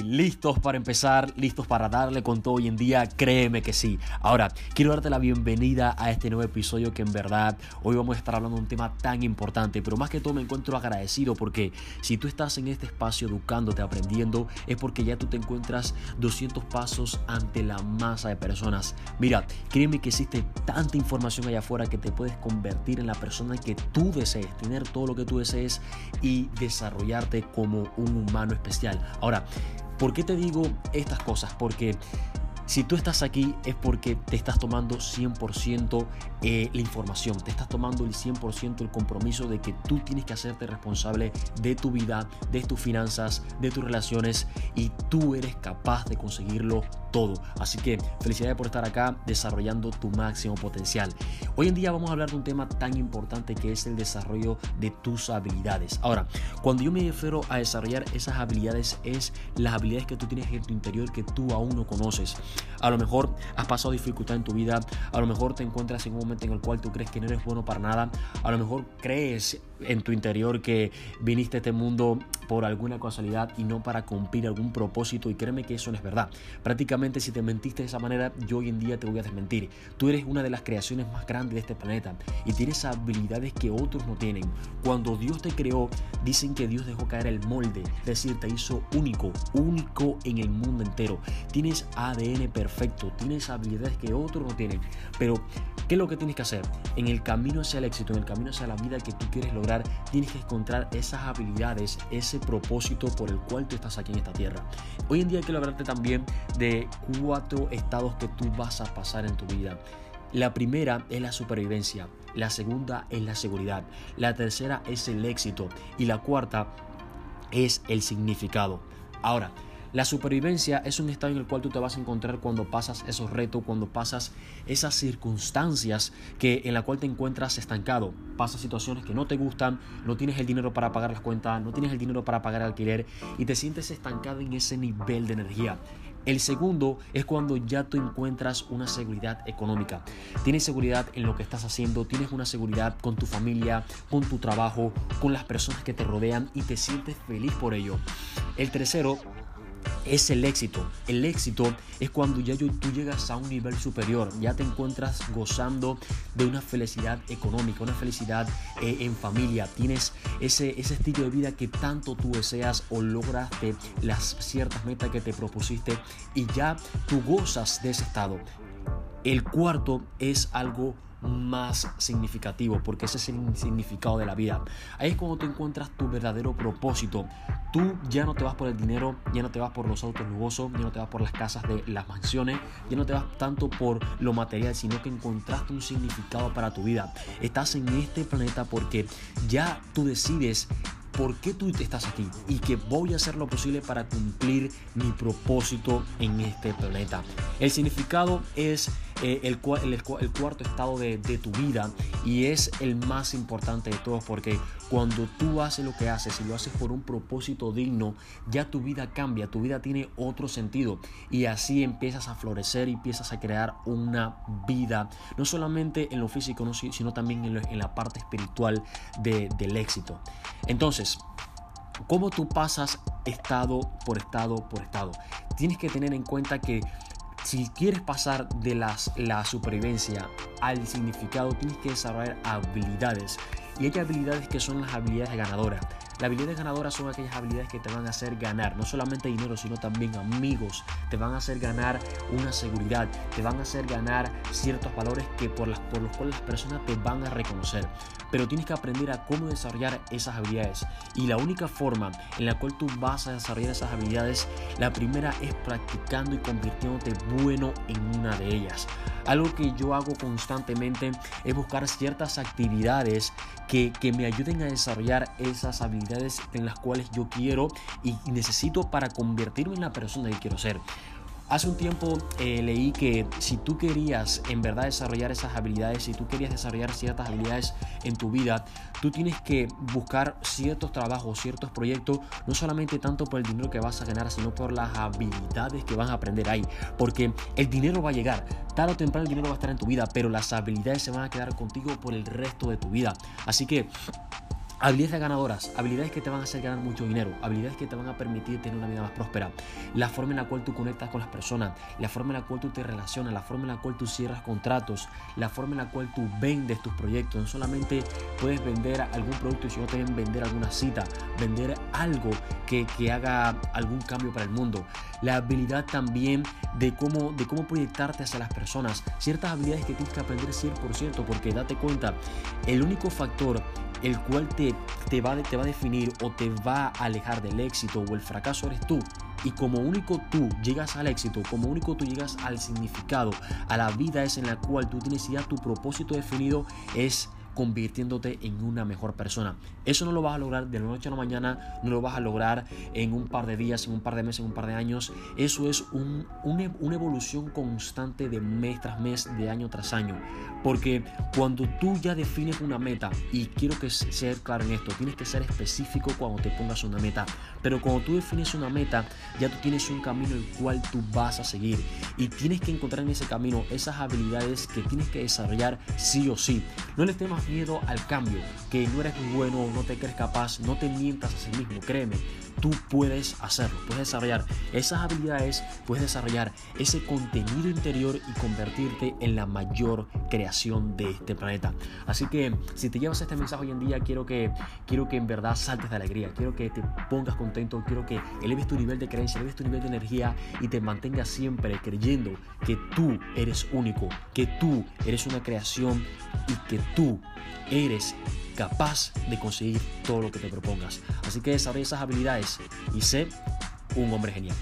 listos para empezar, listos para darle con todo hoy en día, créeme que sí. Ahora, quiero darte la bienvenida a este nuevo episodio que en verdad hoy vamos a estar hablando de un tema tan importante, pero más que todo me encuentro agradecido porque si tú estás en este espacio educándote, aprendiendo, es porque ya tú te encuentras 200 pasos ante la masa de personas. Mira, créeme que existe tanta información allá afuera que te puedes convertir en la persona que tú desees, tener todo lo que tú desees y desarrollarte como un humano especial. Ahora, ¿Por qué te digo estas cosas? Porque si tú estás aquí es porque te estás tomando 100% eh, la información, te estás tomando el 100% el compromiso de que tú tienes que hacerte responsable de tu vida, de tus finanzas, de tus relaciones y tú eres capaz de conseguirlo todo. Así que felicidades por estar acá desarrollando tu máximo potencial. Hoy en día vamos a hablar de un tema tan importante que es el desarrollo de tus habilidades. Ahora, cuando yo me refiero a desarrollar esas habilidades es las habilidades que tú tienes en tu interior que tú aún no conoces. A lo mejor has pasado dificultad en tu vida, a lo mejor te encuentras en un momento en el cual tú crees que no eres bueno para nada, a lo mejor crees en tu interior que viniste a este mundo por alguna casualidad y no para cumplir algún propósito y créeme que eso no es verdad. Prácticamente si te mentiste de esa manera, yo hoy en día te voy a desmentir. Tú eres una de las creaciones más grandes de este planeta y tienes habilidades que otros no tienen. Cuando Dios te creó, dicen que Dios dejó caer el molde, es decir, te hizo único, único en el mundo entero. Tienes ADN perfecto, tienes habilidades que otros no tienen. Pero, ¿qué es lo que tienes que hacer? En el camino hacia el éxito, en el camino hacia la vida que tú quieres lograr, tienes que encontrar esas habilidades, ese propósito por el cual tú estás aquí en esta tierra. Hoy en día que hablarte también de cuatro estados que tú vas a pasar en tu vida. La primera es la supervivencia, la segunda es la seguridad, la tercera es el éxito y la cuarta es el significado. Ahora, la supervivencia es un estado en el cual tú te vas a encontrar cuando pasas esos retos, cuando pasas esas circunstancias que en la cual te encuentras estancado. Pasas situaciones que no te gustan, no tienes el dinero para pagar las cuentas, no tienes el dinero para pagar el alquiler y te sientes estancado en ese nivel de energía. El segundo es cuando ya tú encuentras una seguridad económica. Tienes seguridad en lo que estás haciendo, tienes una seguridad con tu familia, con tu trabajo, con las personas que te rodean y te sientes feliz por ello. El tercero es el éxito. El éxito es cuando ya tú llegas a un nivel superior, ya te encuentras gozando de una felicidad económica, una felicidad eh, en familia, tienes ese, ese estilo de vida que tanto tú deseas o lograste las ciertas metas que te propusiste y ya tú gozas de ese estado. El cuarto es algo más significativo, porque ese es el significado de la vida. Ahí es cuando te encuentras tu verdadero propósito. Tú ya no te vas por el dinero, ya no te vas por los autos lujosos, ya no te vas por las casas de las mansiones, ya no te vas tanto por lo material, sino que encontraste un significado para tu vida. Estás en este planeta porque ya tú decides por qué tú estás aquí y que voy a hacer lo posible para cumplir mi propósito en este planeta. El significado es eh, el, cuarto estado de, tu vida y es el más importante de todos porque cuando tú haces lo que haces y lo haces por un propósito digno, ya tu vida cambia, tu vida tiene otro sentido y así empiezas a florecer y empiezas a crear una vida, no solamente en lo físico, sino también en, la parte espiritual de, del éxito. Entonces, ¿cómo tú pasas estado por estado por estado? Tienes que tener en cuenta que si quieres pasar de las, la supervivencia al significado, tienes que desarrollar habilidades. Y hay habilidades que son las habilidades ganadoras. Las habilidades ganadoras son aquellas habilidades que te van a hacer ganar, no solamente dinero, sino también amigos. Te van a hacer ganar una seguridad, te van a hacer ganar ciertos valores que por, las, por los cuales las personas te van a reconocer. Pero tienes que aprender a cómo desarrollar esas habilidades. Y la única forma en la cual tú vas a desarrollar esas habilidades, la primera es practicando y convirtiéndote bueno en una de ellas. Algo que yo hago constantemente es buscar ciertas actividades que, que me ayuden a desarrollar esas habilidades en las cuales yo quiero y necesito para convertirme en la persona que quiero ser. Hace un tiempo eh, leí que si tú querías en verdad desarrollar esas habilidades, si tú querías desarrollar ciertas habilidades en tu vida, tú tienes que buscar ciertos trabajos, ciertos proyectos, no solamente tanto por el dinero que vas a ganar, sino por las habilidades que vas a aprender ahí. Porque el dinero va a llegar, tarde o temprano el dinero va a estar en tu vida, pero las habilidades se van a quedar contigo por el resto de tu vida. Así que Habilidades ganadoras, habilidades que te van a hacer ganar mucho dinero, habilidades que te van a permitir tener una vida más próspera. La forma en la cual tú conectas con las personas, la forma en la cual tú te relacionas, la forma en la cual tú cierras contratos, la forma en la cual tú vendes tus proyectos. No solamente puedes vender algún producto, sino también vender alguna cita, vender algo que, que haga algún cambio para el mundo. La habilidad también de cómo, de cómo proyectarte hacia las personas. Ciertas habilidades que tienes que aprender 100% porque date cuenta, el único factor el cual te, te, va, te va a definir o te va a alejar del éxito o el fracaso eres tú. Y como único tú llegas al éxito, como único tú llegas al significado, a la vida es en la cual tú tienes ya tu propósito definido, es convirtiéndote en una mejor persona. Eso no lo vas a lograr de la noche a la mañana, no lo vas a lograr en un par de días, en un par de meses, en un par de años. Eso es un, una evolución constante de mes tras mes, de año tras año. Porque cuando tú ya defines una meta, y quiero que sea claro en esto, tienes que ser específico cuando te pongas una meta. Pero cuando tú defines una meta, ya tú tienes un camino el cual tú vas a seguir. Y tienes que encontrar en ese camino esas habilidades que tienes que desarrollar sí o sí. No le temas miedo al cambio, que no eres muy bueno, no te crees capaz, no te mientas a sí mismo, créeme, tú puedes hacerlo, puedes desarrollar esas habilidades, puedes desarrollar ese contenido interior y convertirte en la mayor creación de este planeta. Así que si te llevas este mensaje hoy en día, quiero que, quiero que en verdad saltes de alegría, quiero que te pongas contento, quiero que eleves tu nivel de creencia, eleves tu nivel de energía y te mantengas siempre creyendo que tú eres único, que tú eres una creación y que tú eres capaz de conseguir todo lo que te propongas. Así que desarrolla esas habilidades y sé un hombre genial.